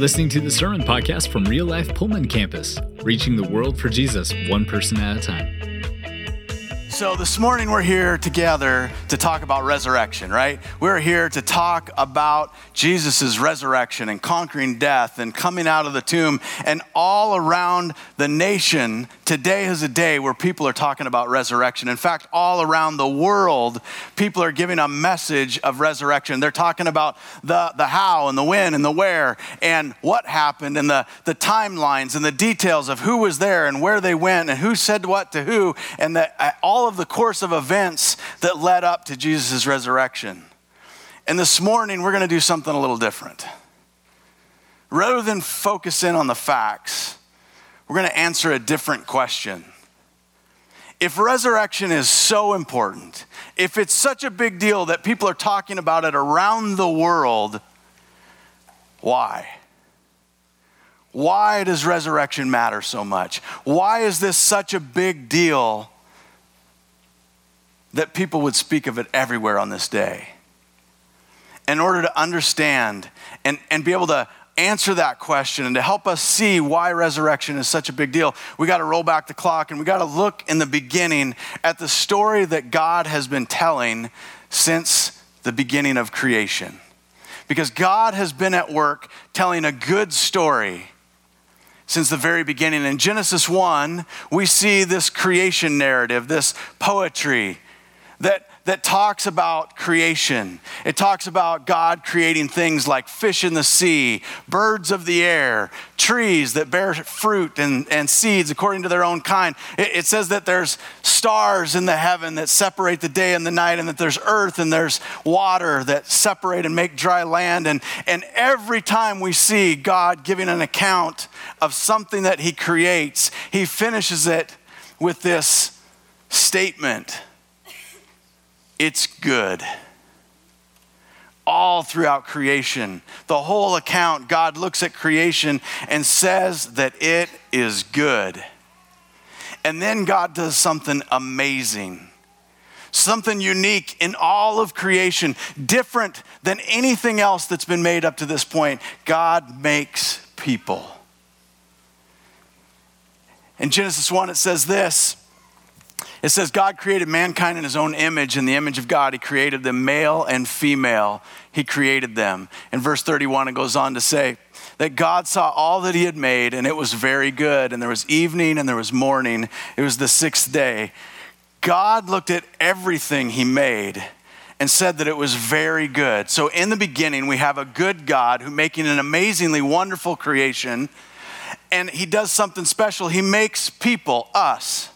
listening to the Sermon Podcast from Real Life Pullman Campus, reaching the world for Jesus one person at a time. So, this morning we're here together to talk about resurrection, right? We're here to talk about Jesus' resurrection and conquering death and coming out of the tomb. And all around the nation, today is a day where people are talking about resurrection. In fact, all around the world, people are giving a message of resurrection. They're talking about the, the how and the when and the where and what happened and the, the timelines and the details of who was there and where they went and who said what to who and the, uh, all of the course of events that led up to Jesus' resurrection. And this morning, we're going to do something a little different. Rather than focus in on the facts, we're going to answer a different question. If resurrection is so important, if it's such a big deal that people are talking about it around the world, why? Why does resurrection matter so much? Why is this such a big deal that people would speak of it everywhere on this day. In order to understand and, and be able to answer that question and to help us see why resurrection is such a big deal, we got to roll back the clock and we got to look in the beginning at the story that God has been telling since the beginning of creation. Because God has been at work telling a good story since the very beginning. In Genesis 1, we see this creation narrative, this poetry that, that talks about creation. It talks about God creating things like fish in the sea, birds of the air, trees that bear fruit and, and seeds according to their own kind. It, it says that there's stars in the heaven that separate the day and the night, and that there's earth and there's water that separate and make dry land. And, and every time we see God giving an account of something that He creates, He finishes it with this statement it's good. All throughout creation, the whole account, God looks at creation and says that it is good. And then God does something amazing, something unique in all of creation, different than anything else that's been made up to this point. God makes people. In Genesis 1, it says this it says, God created mankind in his own image. In the image of God, he created them male and female. He created them. In verse 31, it goes on to say that God saw all that he had made, and it was very good. And there was evening and there was morning. It was the sixth day. God looked at everything he made and said that it was very good. So in the beginning, we have a good God who making an amazingly wonderful creation, and he does something special. He makes people, us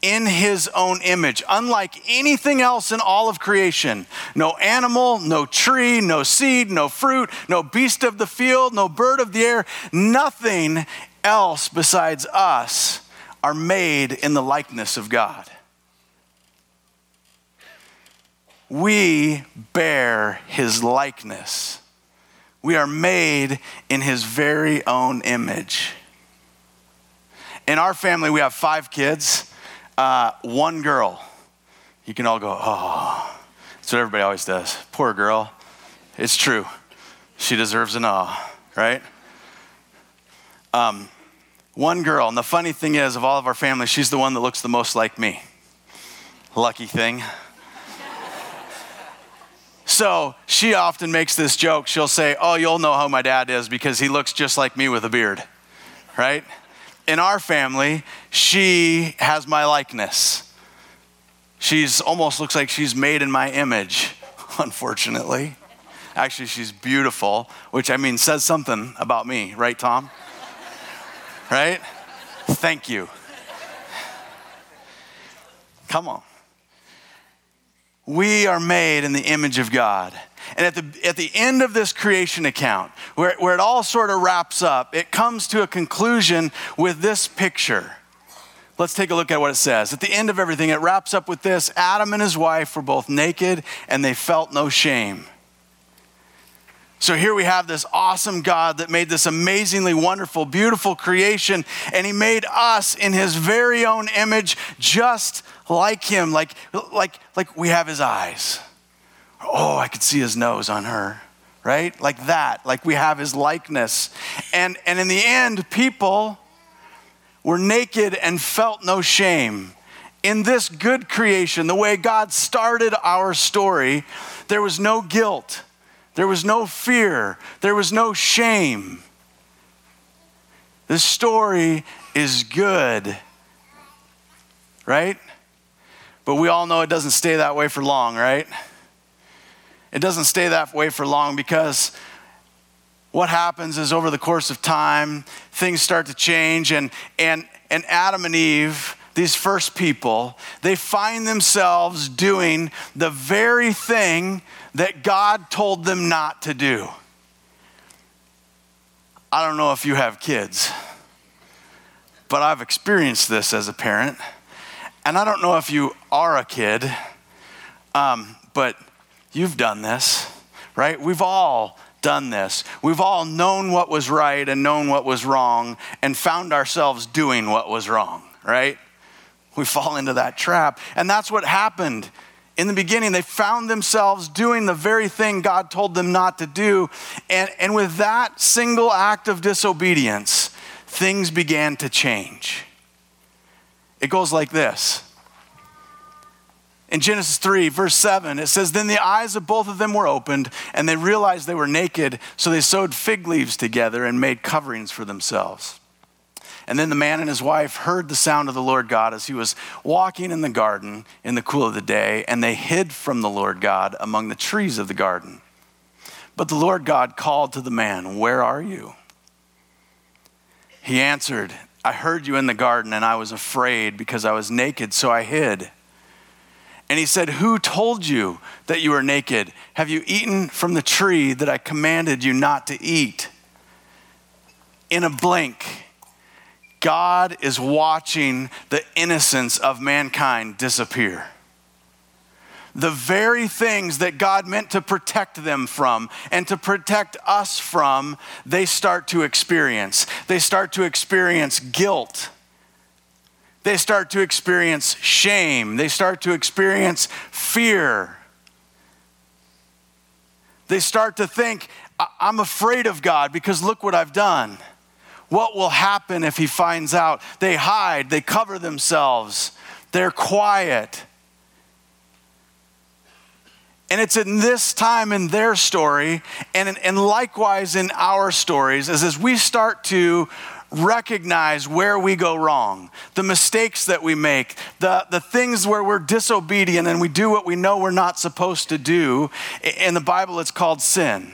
in his own image, unlike anything else in all of creation. No animal, no tree, no seed, no fruit, no beast of the field, no bird of the air, nothing else besides us are made in the likeness of God. We bear his likeness. We are made in his very own image. In our family, we have five kids. Uh, one girl. You can all go, oh. That's what everybody always does. Poor girl. It's true. She deserves an awe, right? Um, one girl. And the funny thing is, of all of our family, she's the one that looks the most like me. Lucky thing. So she often makes this joke. She'll say, Oh, you'll know how my dad is because he looks just like me with a beard, right? In our family, she has my likeness. She's almost looks like she's made in my image, unfortunately. Actually, she's beautiful, which I mean says something about me, right, Tom? right? Thank you. Come on. We are made in the image of God. And at the, at the end of this creation account, where, where it all sort of wraps up, it comes to a conclusion with this picture. Let's take a look at what it says. At the end of everything, it wraps up with this Adam and his wife were both naked and they felt no shame. So here we have this awesome God that made this amazingly wonderful, beautiful creation, and He made us in His very own image, just like Him, like, like, like we have His eyes. Oh, I could see his nose on her. right? Like that, like we have his likeness. And, and in the end, people were naked and felt no shame. In this good creation, the way God started our story, there was no guilt, there was no fear, there was no shame. This story is good, right? But we all know it doesn't stay that way for long, right? It doesn't stay that way for long because what happens is over the course of time, things start to change, and, and, and Adam and Eve, these first people, they find themselves doing the very thing that God told them not to do. I don't know if you have kids, but I've experienced this as a parent. And I don't know if you are a kid, um, but You've done this, right? We've all done this. We've all known what was right and known what was wrong and found ourselves doing what was wrong, right? We fall into that trap. And that's what happened in the beginning. They found themselves doing the very thing God told them not to do. And, and with that single act of disobedience, things began to change. It goes like this in Genesis 3, verse 7, it says, Then the eyes of both of them were opened, and they realized they were naked, so they sewed fig leaves together and made coverings for themselves. And then the man and his wife heard the sound of the Lord God as he was walking in the garden in the cool of the day, and they hid from the Lord God among the trees of the garden. But the Lord God called to the man, Where are you? He answered, I heard you in the garden, and I was afraid because I was naked, so I hid. And he said, Who told you that you were naked? Have you eaten from the tree that I commanded you not to eat? In a blink, God is watching the innocence of mankind disappear. The very things that God meant to protect them from and to protect us from, they start to experience. They start to experience guilt they start to experience shame, they start to experience fear. They start to think, I'm afraid of God because look what I've done. What will happen if He finds out? They hide, they cover themselves, they're quiet. And it's in this time in their story, and, and likewise in our stories, as, as we start to recognize where we go wrong, the mistakes that we make, the, the things where we're disobedient and we do what we know we're not supposed to do. In the Bible, it's called sin.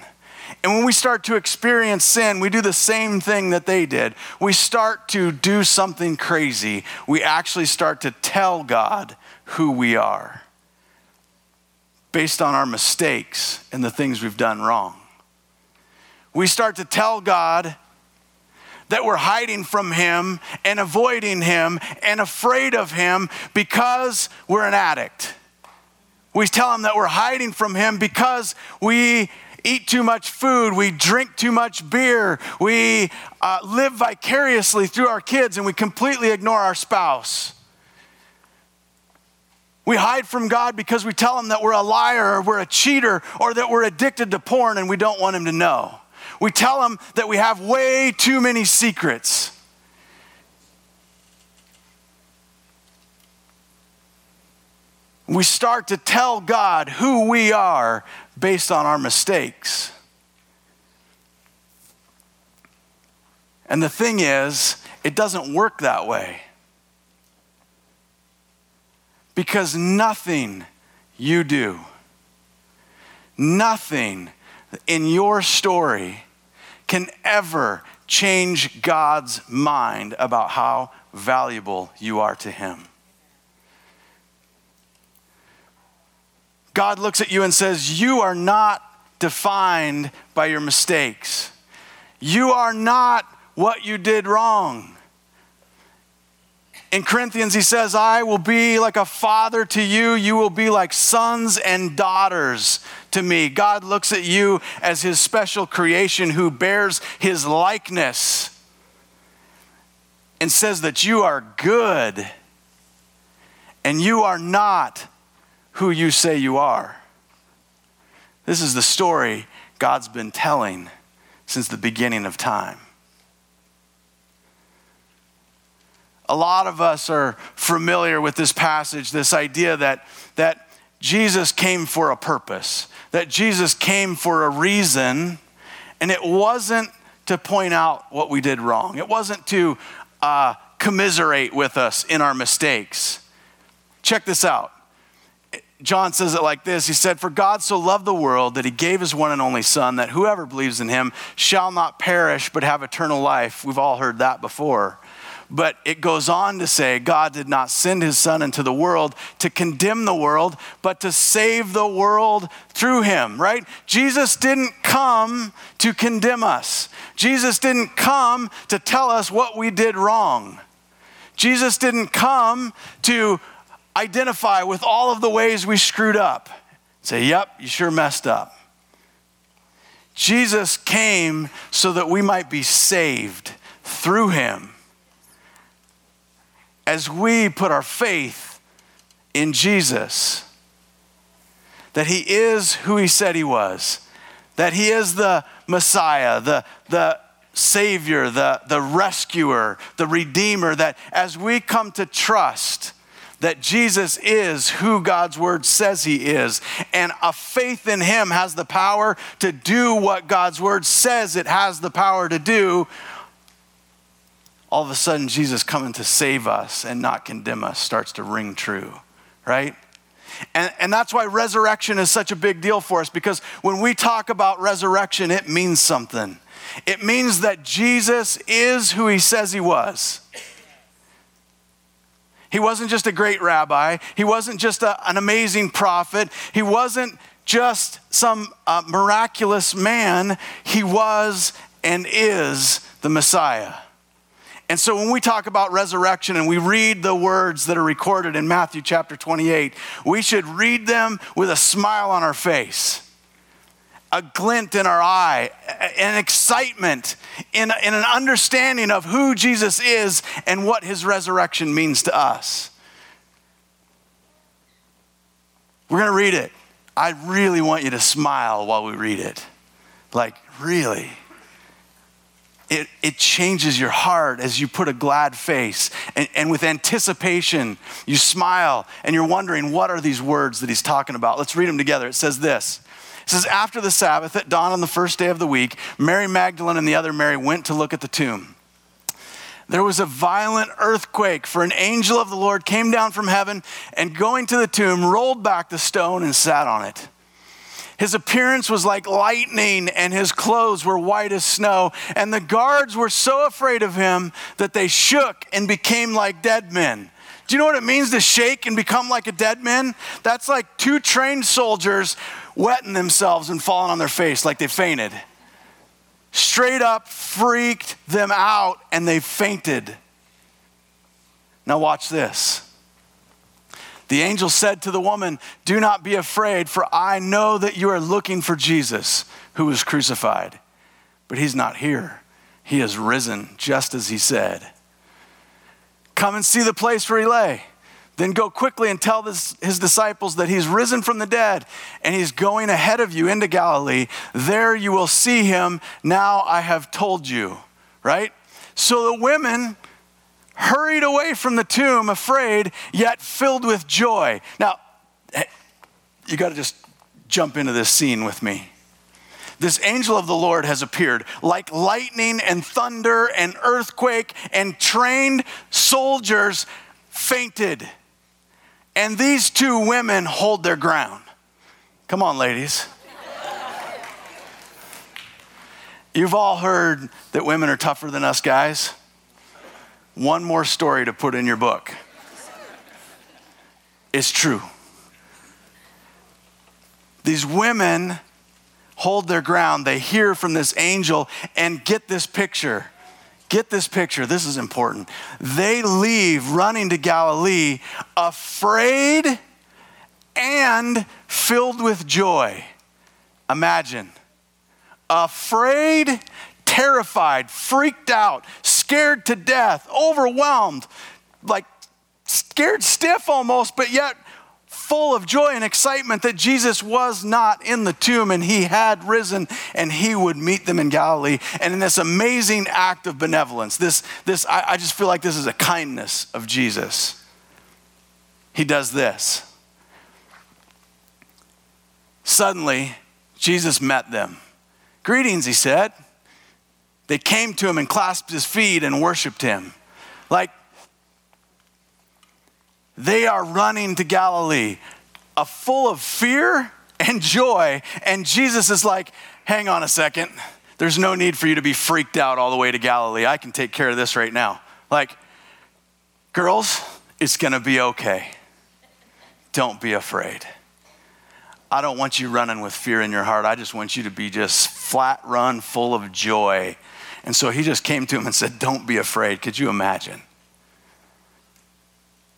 And when we start to experience sin, we do the same thing that they did. We start to do something crazy. We actually start to tell God who we are based on our mistakes and the things we've done wrong. We start to tell God that we're hiding from Him and avoiding Him and afraid of Him because we're an addict. We tell Him that we're hiding from Him because we eat too much food, we drink too much beer, we uh, live vicariously through our kids, and we completely ignore our spouse. We hide from God because we tell him that we're a liar or we're a cheater or that we're addicted to porn and we don't want him to know. We tell them that we have way too many secrets. We start to tell God who we are based on our mistakes. And the thing is, it doesn't work that way. Because nothing you do, nothing in your story can ever change God's mind about how valuable you are to Him. God looks at you and says, You are not defined by your mistakes. You are not what you did wrong. In Corinthians, he says, I will be like a father to you. You will be like sons and daughters to me. God looks at you as his special creation who bears his likeness and says that you are good and you are not who you say you are. This is the story God's been telling since the beginning of time. A lot of us are familiar with this passage, this idea that, that Jesus came for a purpose, that Jesus came for a reason, and it wasn't to point out what we did wrong. It wasn't to uh, commiserate with us in our mistakes. Check this out. John says it like this He said, For God so loved the world that he gave his one and only Son, that whoever believes in him shall not perish but have eternal life. We've all heard that before. But it goes on to say, God did not send his son into the world to condemn the world, but to save the world through him, right? Jesus didn't come to condemn us. Jesus didn't come to tell us what we did wrong. Jesus didn't come to identify with all of the ways we screwed up. Say, yep, you sure messed up. Jesus came so that we might be saved through him as we put our faith in Jesus, that He is who He said He was, that He is the Messiah, the, the Savior, the, the rescuer, the Redeemer, that as we come to trust, that Jesus is who God's word says he is. And a faith in him has the power to do what God's word says it has the power to do all of a sudden Jesus coming to save us and not condemn us starts to ring true, right? And, and that's why resurrection is such a big deal for us because when we talk about resurrection, it means something. It means that Jesus is who he says he was. He wasn't just a great rabbi, he wasn't just a, an amazing prophet, he wasn't just some uh, miraculous man, he was and is the Messiah. And so when we talk about resurrection and we read the words that are recorded in Matthew chapter 28, we should read them with a smile on our face, a glint in our eye, an excitement, in, an understanding of who Jesus is and what his resurrection means to us. We're going to read it. I really want you to smile while we read it. Like, really it, it changes your heart as you put a glad face. And, and with anticipation you smile and you're wondering what are these words that he's talking about? Let's read them together. It says this. It says after the sabbath at dawn on the first day of the week mary magdalene and the other mary went to look at the tomb. There was a violent earthquake, for an angel of the Lord came down from heaven and going to the tomb, rolled back the stone and sat on it. His appearance was like lightning, and his clothes were white as snow. And the guards were so afraid of him that they shook and became like dead men. Do you know what it means to shake and become like a dead man? That's like two trained soldiers wetting themselves and falling on their face like they fainted. Straight up freaked them out and they fainted. Now, watch this. The angel said to the woman, Do not be afraid, for I know that you are looking for Jesus who was crucified. But he's not here, he has risen, just as he said. Come and see the place where he lay. Then go quickly and tell this, his disciples that he's risen from the dead and he's going ahead of you into Galilee. There you will see him. Now I have told you, right? So the women hurried away from the tomb, afraid, yet filled with joy. Now, eh, you got to just jump into this scene with me. This angel of the Lord has appeared like lightning and thunder and earthquake, and trained soldiers fainted. And these two women hold their ground. Come on, ladies. You've all heard that women are tougher than us guys one more story to put in your book. It's true. These women hold their ground. They hear from this angel and get this picture. Get this picture. This is important. They leave running to Galilee afraid and filled with joy. Imagine. Afraid, terrified, freaked out, scared to death, overwhelmed, like scared stiff almost, but yet full of joy and excitement that Jesus was not in the tomb and he had risen and he would meet them in Galilee. And in this amazing act of benevolence, this, this I, I just feel like this is a kindness of Jesus. He does this. Suddenly, Jesus met them. Greetings, he said. They came to him and clasped his feet and worshiped him. Like they are running to Galilee, a full of fear and joy. And Jesus is like, hang on a second. There's no need for you to be freaked out all the way to Galilee. I can take care of this right now. Like, girls, it's gonna be okay. Don't be afraid. I don't want you running with fear in your heart. I just want you to be just flat run, full of joy. And so he just came to him and said, Don't be afraid. Could you imagine?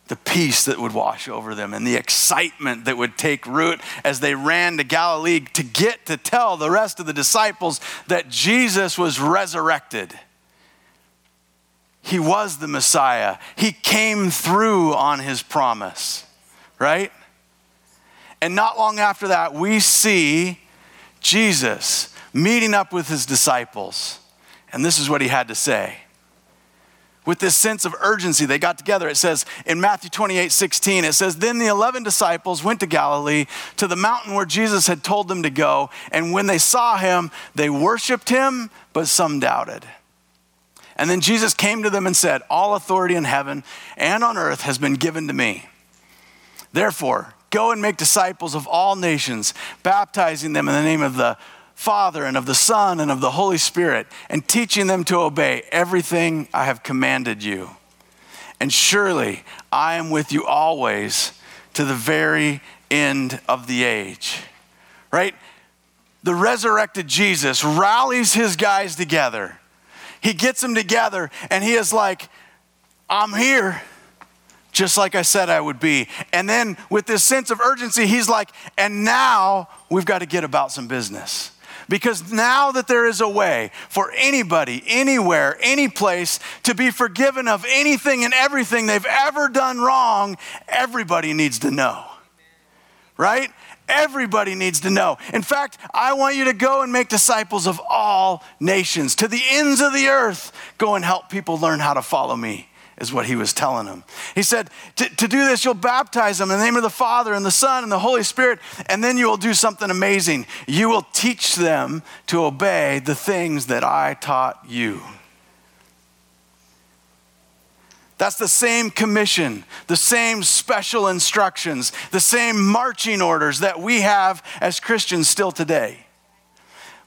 The peace that would wash over them and the excitement that would take root as they ran to Galilee to get to tell the rest of the disciples that Jesus was resurrected. He was the Messiah. He came through on his promise, right? And not long after that, we see Jesus meeting up with his disciples. And this is what he had to say. With this sense of urgency, they got together. It says in Matthew 28 16, it says, Then the 11 disciples went to Galilee, to the mountain where Jesus had told them to go. And when they saw him, they worshiped him, but some doubted. And then Jesus came to them and said, All authority in heaven and on earth has been given to me. Therefore, Go and make disciples of all nations, baptizing them in the name of the Father and of the Son and of the Holy Spirit, and teaching them to obey everything I have commanded you. And surely I am with you always to the very end of the age. Right? The resurrected Jesus rallies his guys together. He gets them together and he is like, I'm here just like I said I would be. And then with this sense of urgency, he's like, and now we've got to get about some business. Because now that there is a way for anybody, anywhere, any place to be forgiven of anything and everything they've ever done wrong, everybody needs to know. Right? Everybody needs to know. In fact, I want you to go and make disciples of all nations to the ends of the earth. Go and help people learn how to follow me is what he was telling them. He said, To do this, you'll baptize them in the name of the Father and the Son and the Holy Spirit, and then you will do something amazing. You will teach them to obey the things that I taught you. That's the same commission, the same special instructions, the same marching orders that we have as Christians still today.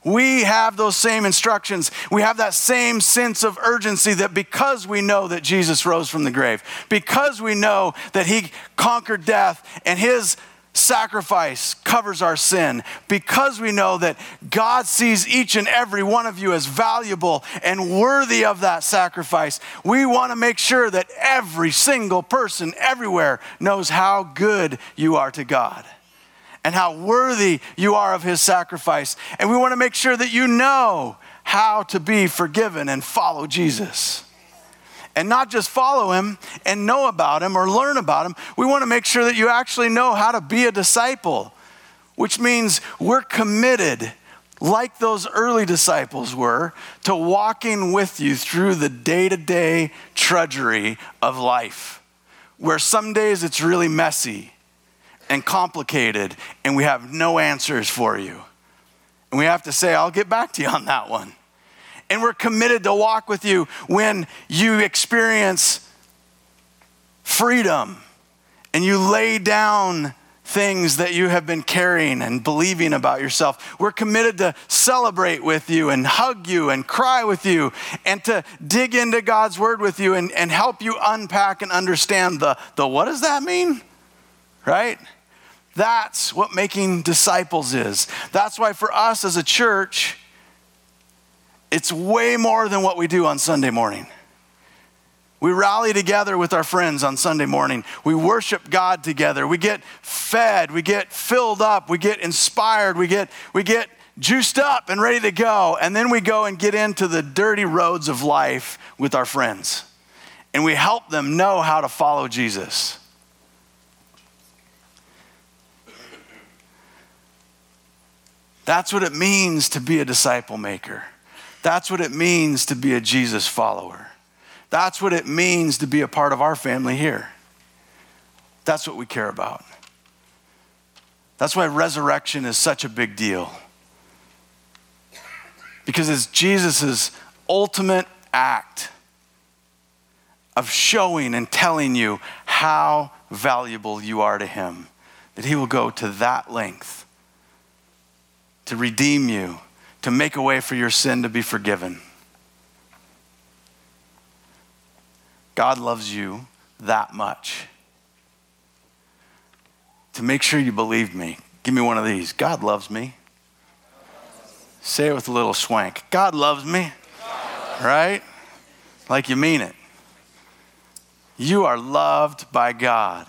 We have those same instructions. We have that same sense of urgency that because we know that Jesus rose from the grave, because we know that he conquered death and his sacrifice covers our sin, because we know that God sees each and every one of you as valuable and worthy of that sacrifice, we want to make sure that every single person everywhere knows how good you are to God and how worthy you are of his sacrifice. And we want to make sure that you know how to be forgiven and follow Jesus. And not just follow him and know about him or learn about him, we want to make sure that you actually know how to be a disciple, which means we're committed, like those early disciples were, to walking with you through the day to day trudgery of life, where some days it's really messy and complicated, and we have no answers for you. And we have to say, I'll get back to you on that one. And we're committed to walk with you when you experience freedom and you lay down things that you have been carrying and believing about yourself. We're committed to celebrate with you and hug you and cry with you and to dig into God's word with you and, and help you unpack and understand the, the what does that mean? Right? That's what making disciples is. That's why for us as a church, it's way more than what we do on Sunday morning. We rally together with our friends on Sunday morning. We worship God together. We get fed, we get filled up, we get inspired, we get we get juiced up and ready to go. And then we go and get into the dirty roads of life with our friends. And we help them know how to follow Jesus. That's what it means to be a disciple maker. That's what it means to be a Jesus follower. That's what it means to be a part of our family here. That's what we care about. That's why resurrection is such a big deal. Because it's Jesus' ultimate act of showing and telling you how valuable you are to Him, that He will go to that length to redeem you, to make a way for your sin to be forgiven. God loves you that much. To make sure you believe me, give me one of these. God loves me. Say it with a little swank. God loves me. Right? Like you mean it. You are loved by God.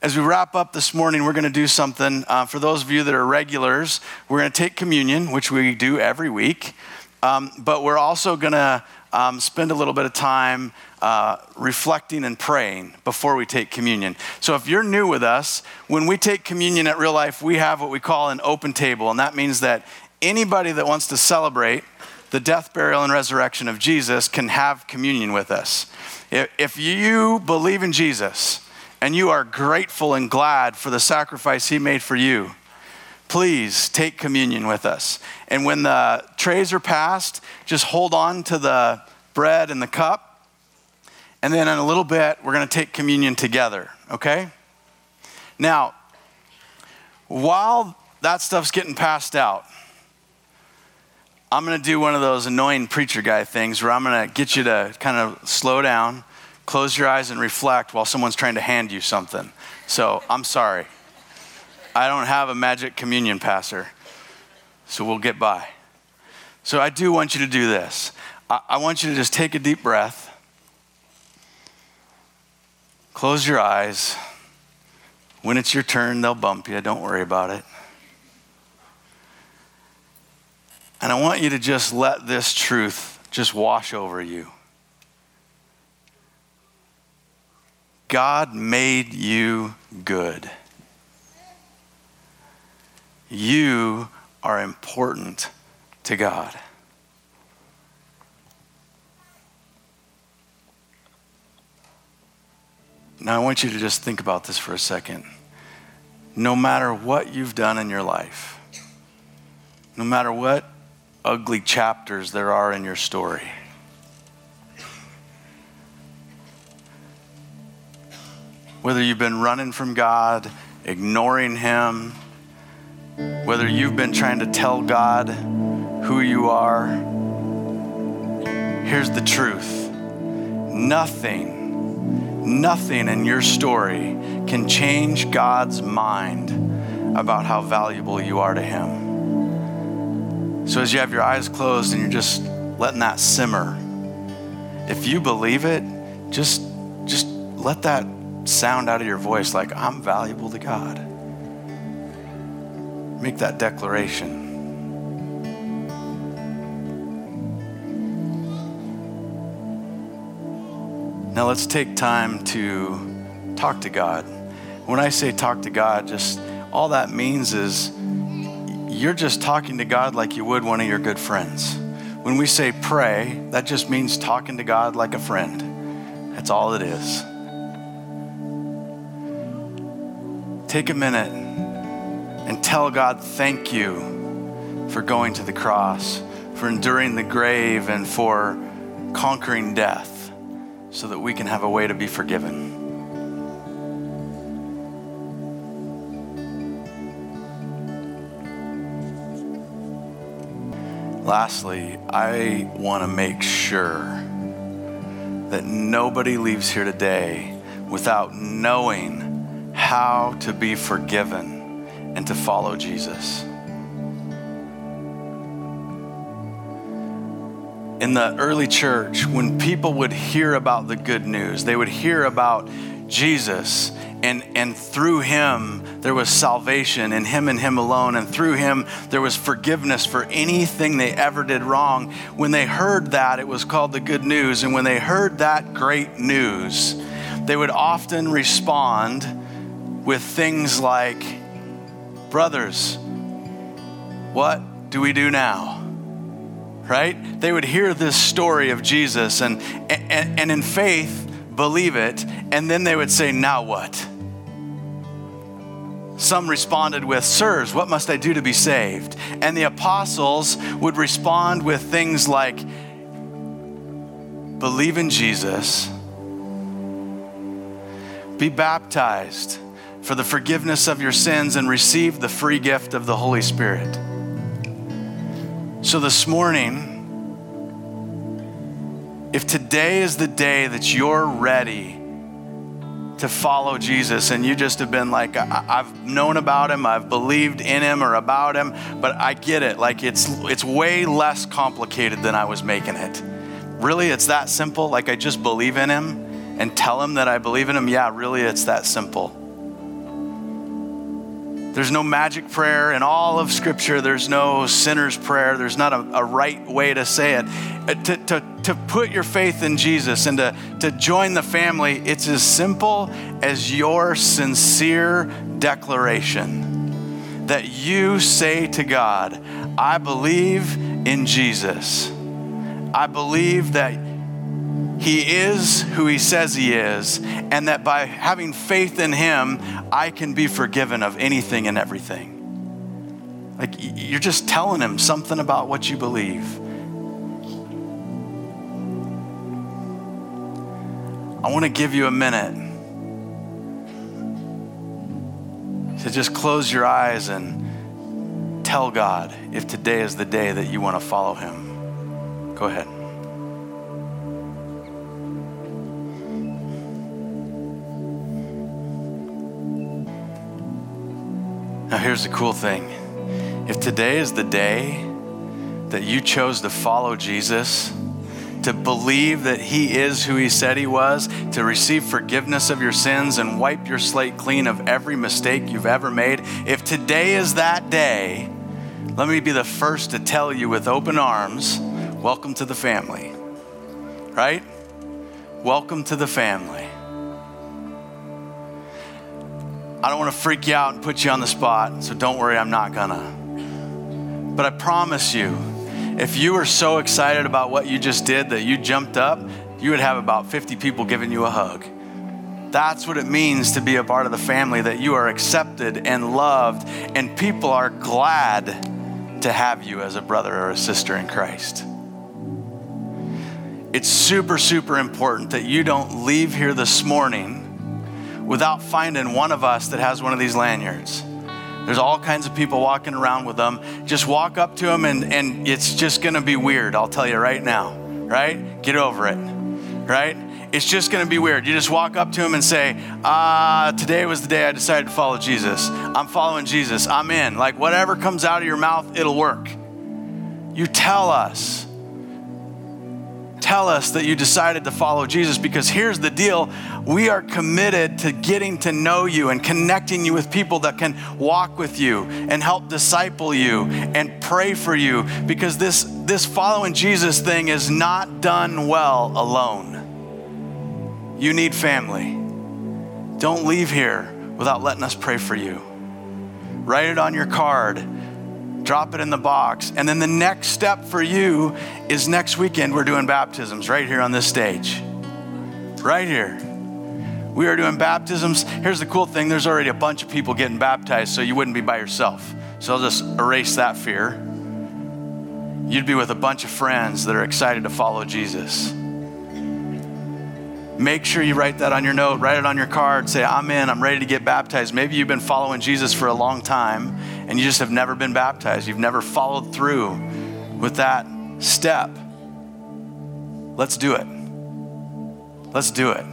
As we wrap up this morning, we're going to do something. Uh, for those of you that are regulars, we're going to take communion, which we do every week. Um, but we're also going to um, spend a little bit of time uh, reflecting and praying before we take communion. So if you're new with us, when we take communion at Real Life, we have what we call an open table. And that means that anybody that wants to celebrate the death, burial, and resurrection of Jesus can have communion with us. If you believe in Jesus, and you are grateful and glad for the sacrifice he made for you, please take communion with us. And when the trays are passed, just hold on to the bread and the cup. And then in a little bit, we're going to take communion together, okay? Now, while that stuff's getting passed out, I'm going to do one of those annoying preacher guy things where I'm going to get you to kind of slow down close your eyes and reflect while someone's trying to hand you something. So I'm sorry. I don't have a magic communion passer, so we'll get by. So I do want you to do this. I, I want you to just take a deep breath, close your eyes. When it's your turn, they'll bump you. Don't worry about it. And I want you to just let this truth just wash over you. God made you good. You are important to God. Now, I want you to just think about this for a second. No matter what you've done in your life, no matter what ugly chapters there are in your story, whether you've been running from God, ignoring Him, whether you've been trying to tell God who you are, here's the truth nothing, nothing in your story can change God's mind about how valuable you are to Him. So, as you have your eyes closed and you're just letting that simmer, if you believe it, just, just let that sound out of your voice like, I'm valuable to God. Make that declaration. Now let's take time to talk to God. When I say talk to God, just all that means is you're just talking to God like you would one of your good friends. When we say pray, that just means talking to God like a friend. That's all it is. Take a minute and tell God, thank you for going to the cross, for enduring the grave, and for conquering death so that we can have a way to be forgiven. Lastly, I want to make sure that nobody leaves here today without knowing how to be forgiven and to follow Jesus. In the early church, when people would hear about the good news, they would hear about Jesus, and, and through him there was salvation, in him and him alone, and through him there was forgiveness for anything they ever did wrong. When they heard that, it was called the good news, and when they heard that great news, they would often respond with things like, Brothers, what do we do now? Right? They would hear this story of Jesus and, and, and in faith believe it, and then they would say, Now what? Some responded with, Sirs, what must I do to be saved? And the apostles would respond with things like, Believe in Jesus, be baptized for the forgiveness of your sins, and receive the free gift of the Holy Spirit. So this morning, if today is the day that you're ready to follow Jesus and you just have been like, I've known about him, I've believed in him or about him, but I get it. Like it's, it's way less complicated than I was making it. Really, it's that simple. Like I just believe in him and tell him that I believe in him. Yeah, really, it's that simple. There's no magic prayer in all of Scripture. There's no sinner's prayer. There's not a, a right way to say it. Uh, to, to, to put your faith in Jesus and to, to join the family, it's as simple as your sincere declaration that you say to God, I believe in Jesus. I believe that he is who he says he is, and that by having faith in him, I can be forgiven of anything and everything. Like you're just telling him something about what you believe. I want to give you a minute to just close your eyes and tell God if today is the day that you want to follow him. Go ahead. Now, here's the cool thing if today is the day that you chose to follow Jesus, to believe that He is who He said He was, to receive forgiveness of your sins and wipe your slate clean of every mistake you've ever made, if today is that day, let me be the first to tell you with open arms welcome to the family. Right? Welcome to the family. I don't want to freak you out and put you on the spot, so don't worry, I'm not gonna. But I promise you, if you were so excited about what you just did that you jumped up, you would have about 50 people giving you a hug. That's what it means to be a part of the family, that you are accepted and loved, and people are glad to have you as a brother or a sister in Christ. It's super, super important that you don't leave here this morning without finding one of us that has one of these lanyards. There's all kinds of people walking around with them. Just walk up to them, and, and it's just gonna be weird, I'll tell you right now, right? Get over it, right? It's just gonna be weird. You just walk up to them and say, Ah, today was the day I decided to follow Jesus. I'm following Jesus. I'm in. Like whatever comes out of your mouth, it'll work. You tell us tell us that you decided to follow Jesus because here's the deal we are committed to getting to know you and connecting you with people that can walk with you and help disciple you and pray for you because this, this following Jesus thing is not done well alone. You need family. Don't leave here without letting us pray for you. Write it on your card drop it in the box. And then the next step for you is next weekend, we're doing baptisms right here on this stage. Right here. We are doing baptisms. Here's the cool thing there's already a bunch of people getting baptized, so you wouldn't be by yourself. So I'll just erase that fear. You'd be with a bunch of friends that are excited to follow Jesus. Make sure you write that on your note, write it on your card, say, I'm in, I'm ready to get baptized. Maybe you've been following Jesus for a long time and you just have never been baptized. You've never followed through with that step. Let's do it. Let's do it.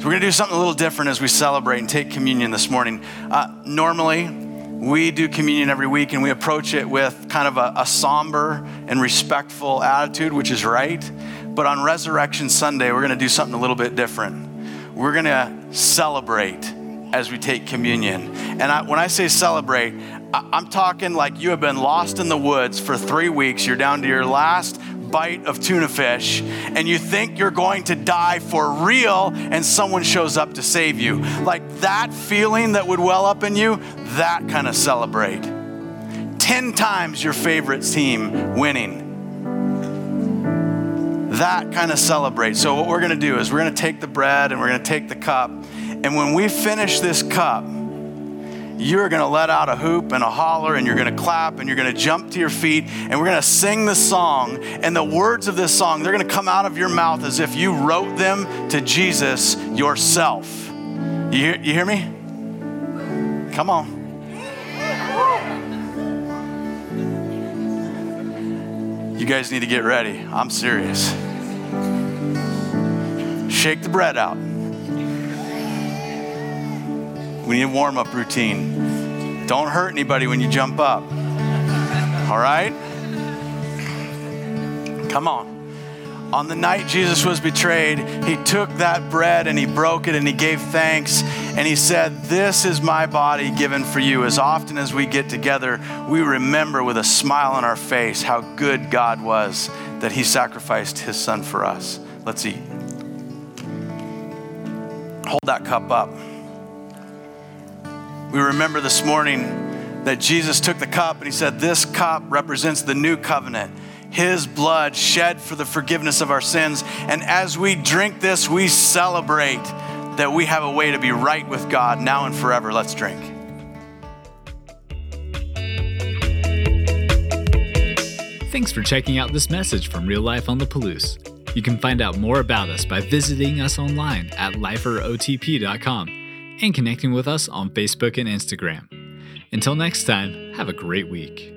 So, we're going to do something a little different as we celebrate and take communion this morning. Uh, normally, we do communion every week and we approach it with kind of a, a somber and respectful attitude, which is right. But on Resurrection Sunday, we're going to do something a little bit different. We're going to celebrate as we take communion. And I, when I say celebrate, I, I'm talking like you have been lost in the woods for three weeks. You're down to your last bite of tuna fish and you think you're going to die for real and someone shows up to save you. Like that feeling that would well up in you, that kind of celebrate. 10 times your favorite team winning. That kind of celebrate. So, what we're going to do is we're going to take the bread and we're going to take the cup. And when we finish this cup, you're going to let out a hoop and a holler and you're going to clap and you're going to jump to your feet and we're going to sing the song. And the words of this song, they're going to come out of your mouth as if you wrote them to Jesus yourself. You hear, you hear me? Come on. You guys need to get ready. I'm serious. Shake the bread out. We need a warm up routine. Don't hurt anybody when you jump up. All right? Come on. On the night Jesus was betrayed, he took that bread and he broke it and he gave thanks and he said, This is my body given for you. As often as we get together, we remember with a smile on our face how good God was that he sacrificed his son for us. Let's eat. Hold that cup up. We remember this morning that Jesus took the cup and he said, This cup represents the new covenant, his blood shed for the forgiveness of our sins. And as we drink this, we celebrate that we have a way to be right with God now and forever. Let's drink. Thanks for checking out this message from Real Life on the Palouse. You can find out more about us by visiting us online at liferotp.com and connecting with us on Facebook and Instagram. Until next time, have a great week.